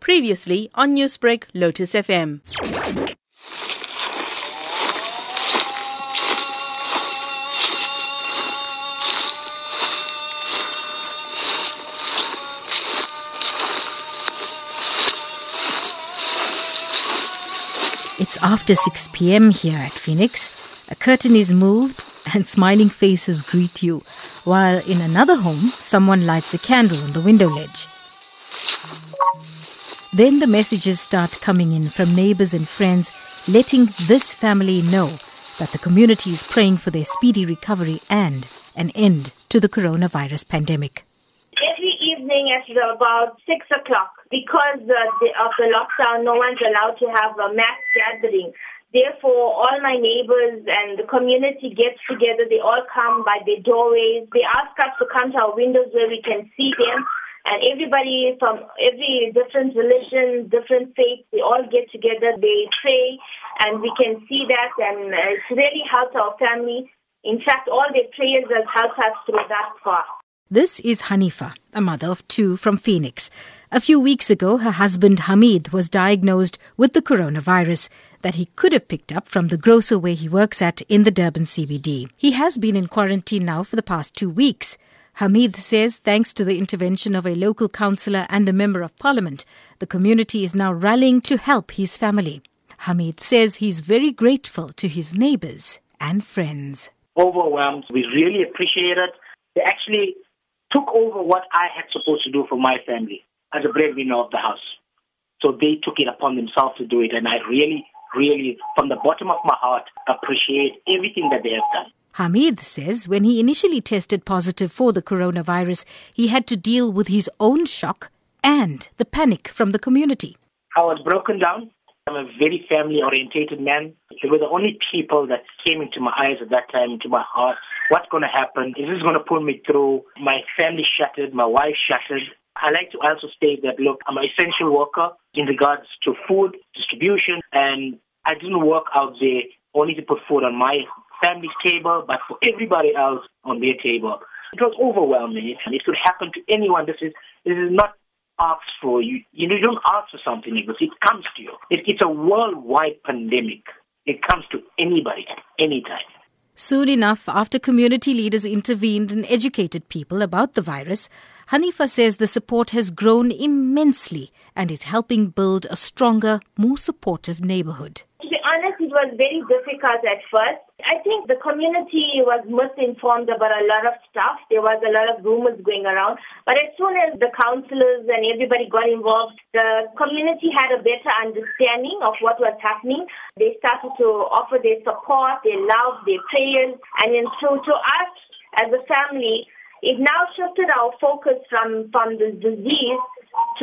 Previously on Newsbreak, Lotus FM. It's after 6 p.m. here at Phoenix. A curtain is moved and smiling faces greet you, while in another home, someone lights a candle on the window ledge. Then the messages start coming in from neighbors and friends, letting this family know that the community is praying for their speedy recovery and an end to the coronavirus pandemic. Every evening at about 6 o'clock, because of the lockdown, no one's allowed to have a mass gathering. Therefore, all my neighbors and the community gets together. They all come by their doorways. They ask us to come to our windows where we can see them. And everybody from every different religion, different faith, they all get together. They pray, and we can see that. And uh, it's really helped our family. In fact, all their prayers have helped us through that far. This is Hanifa, a mother of two from Phoenix. A few weeks ago, her husband Hamid was diagnosed with the coronavirus that he could have picked up from the grocer where he works at in the Durban CBD. He has been in quarantine now for the past two weeks. Hamid says thanks to the intervention of a local councillor and a member of parliament, the community is now rallying to help his family. Hamid says he's very grateful to his neighbors and friends. Overwhelmed. We really appreciate it. They actually took over what I had supposed to do for my family as a breadwinner of the house. So they took it upon themselves to do it, and I really, really, from the bottom of my heart, appreciate everything that they have done. Hamid says when he initially tested positive for the coronavirus, he had to deal with his own shock and the panic from the community. I was broken down. I'm a very family orientated man. They were the only people that came into my eyes at that time, into my heart. What's going to happen? Is this going to pull me through? My family shattered, my wife shattered. I like to also state that, look, I'm an essential worker in regards to food distribution, and I didn't work out there only to put food on my family's table, but for everybody else on their table. It was overwhelming, and it could happen to anyone. This is this is not asked for. You you don't ask for something this. It comes to you. It, it's a worldwide pandemic. It comes to anybody at any time. Soon enough, after community leaders intervened and educated people about the virus, Hanifa says the support has grown immensely and is helping build a stronger, more supportive neighborhood. To be honest, it was very difficult at first. I think the community was misinformed about a lot of stuff. There was a lot of rumors going around. But as soon as the councillors and everybody got involved, the community had a better understanding of what was happening. They started to offer their support, their love, their prayers. And then so to us as a family, it now shifted our focus from, from the disease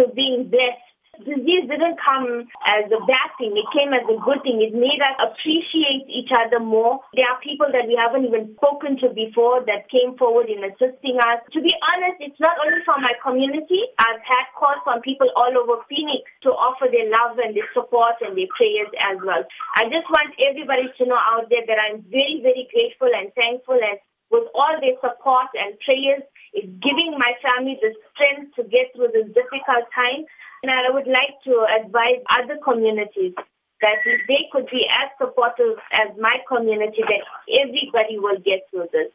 to being blessed disease didn't come as a bad thing. It came as a good thing. It made us appreciate each other more. There are people that we haven't even spoken to before that came forward in assisting us. To be honest, it's not only from my community. I've had calls from people all over Phoenix to offer their love and their support and their prayers as well. I just want everybody to know out there that I'm very, very grateful and thankful and with all their support and prayers, it's giving my family the strength to get through this difficult time. And I would like to advise other communities that if they could be as supportive as my community, then everybody will get through this.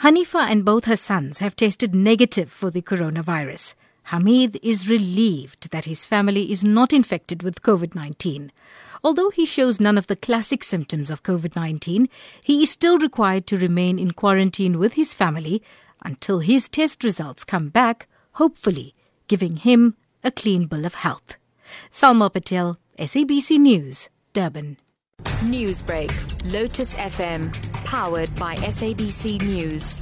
Hanifa and both her sons have tested negative for the coronavirus. Hamid is relieved that his family is not infected with COVID 19. Although he shows none of the classic symptoms of COVID 19, he is still required to remain in quarantine with his family until his test results come back, hopefully giving him a clean bill of health. Salma Patel, SABC News, Durban. Newsbreak, Lotus FM, powered by SABC News.